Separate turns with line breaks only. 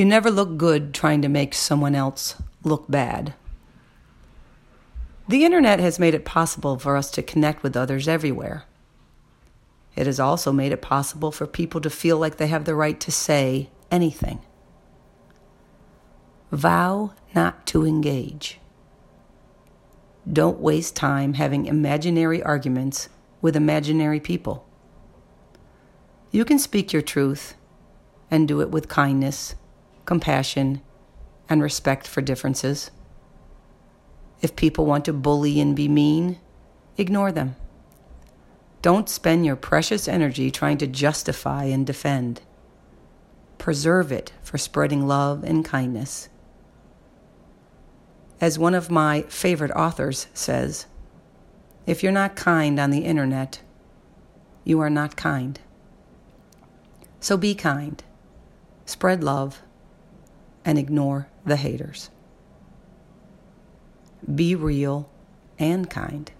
You never look good trying to make someone else look bad. The internet has made it possible for us to connect with others everywhere. It has also made it possible for people to feel like they have the right to say anything. Vow not to engage. Don't waste time having imaginary arguments with imaginary people. You can speak your truth and do it with kindness, compassion, and respect for differences. If people want to bully and be mean, ignore them. Don't spend your precious energy trying to justify and defend. Preserve it for spreading love and kindness. As one of my favorite authors says, if you're not kind on the internet, you are not kind. So be kind, spread love, and ignore the haters. Be real and kind.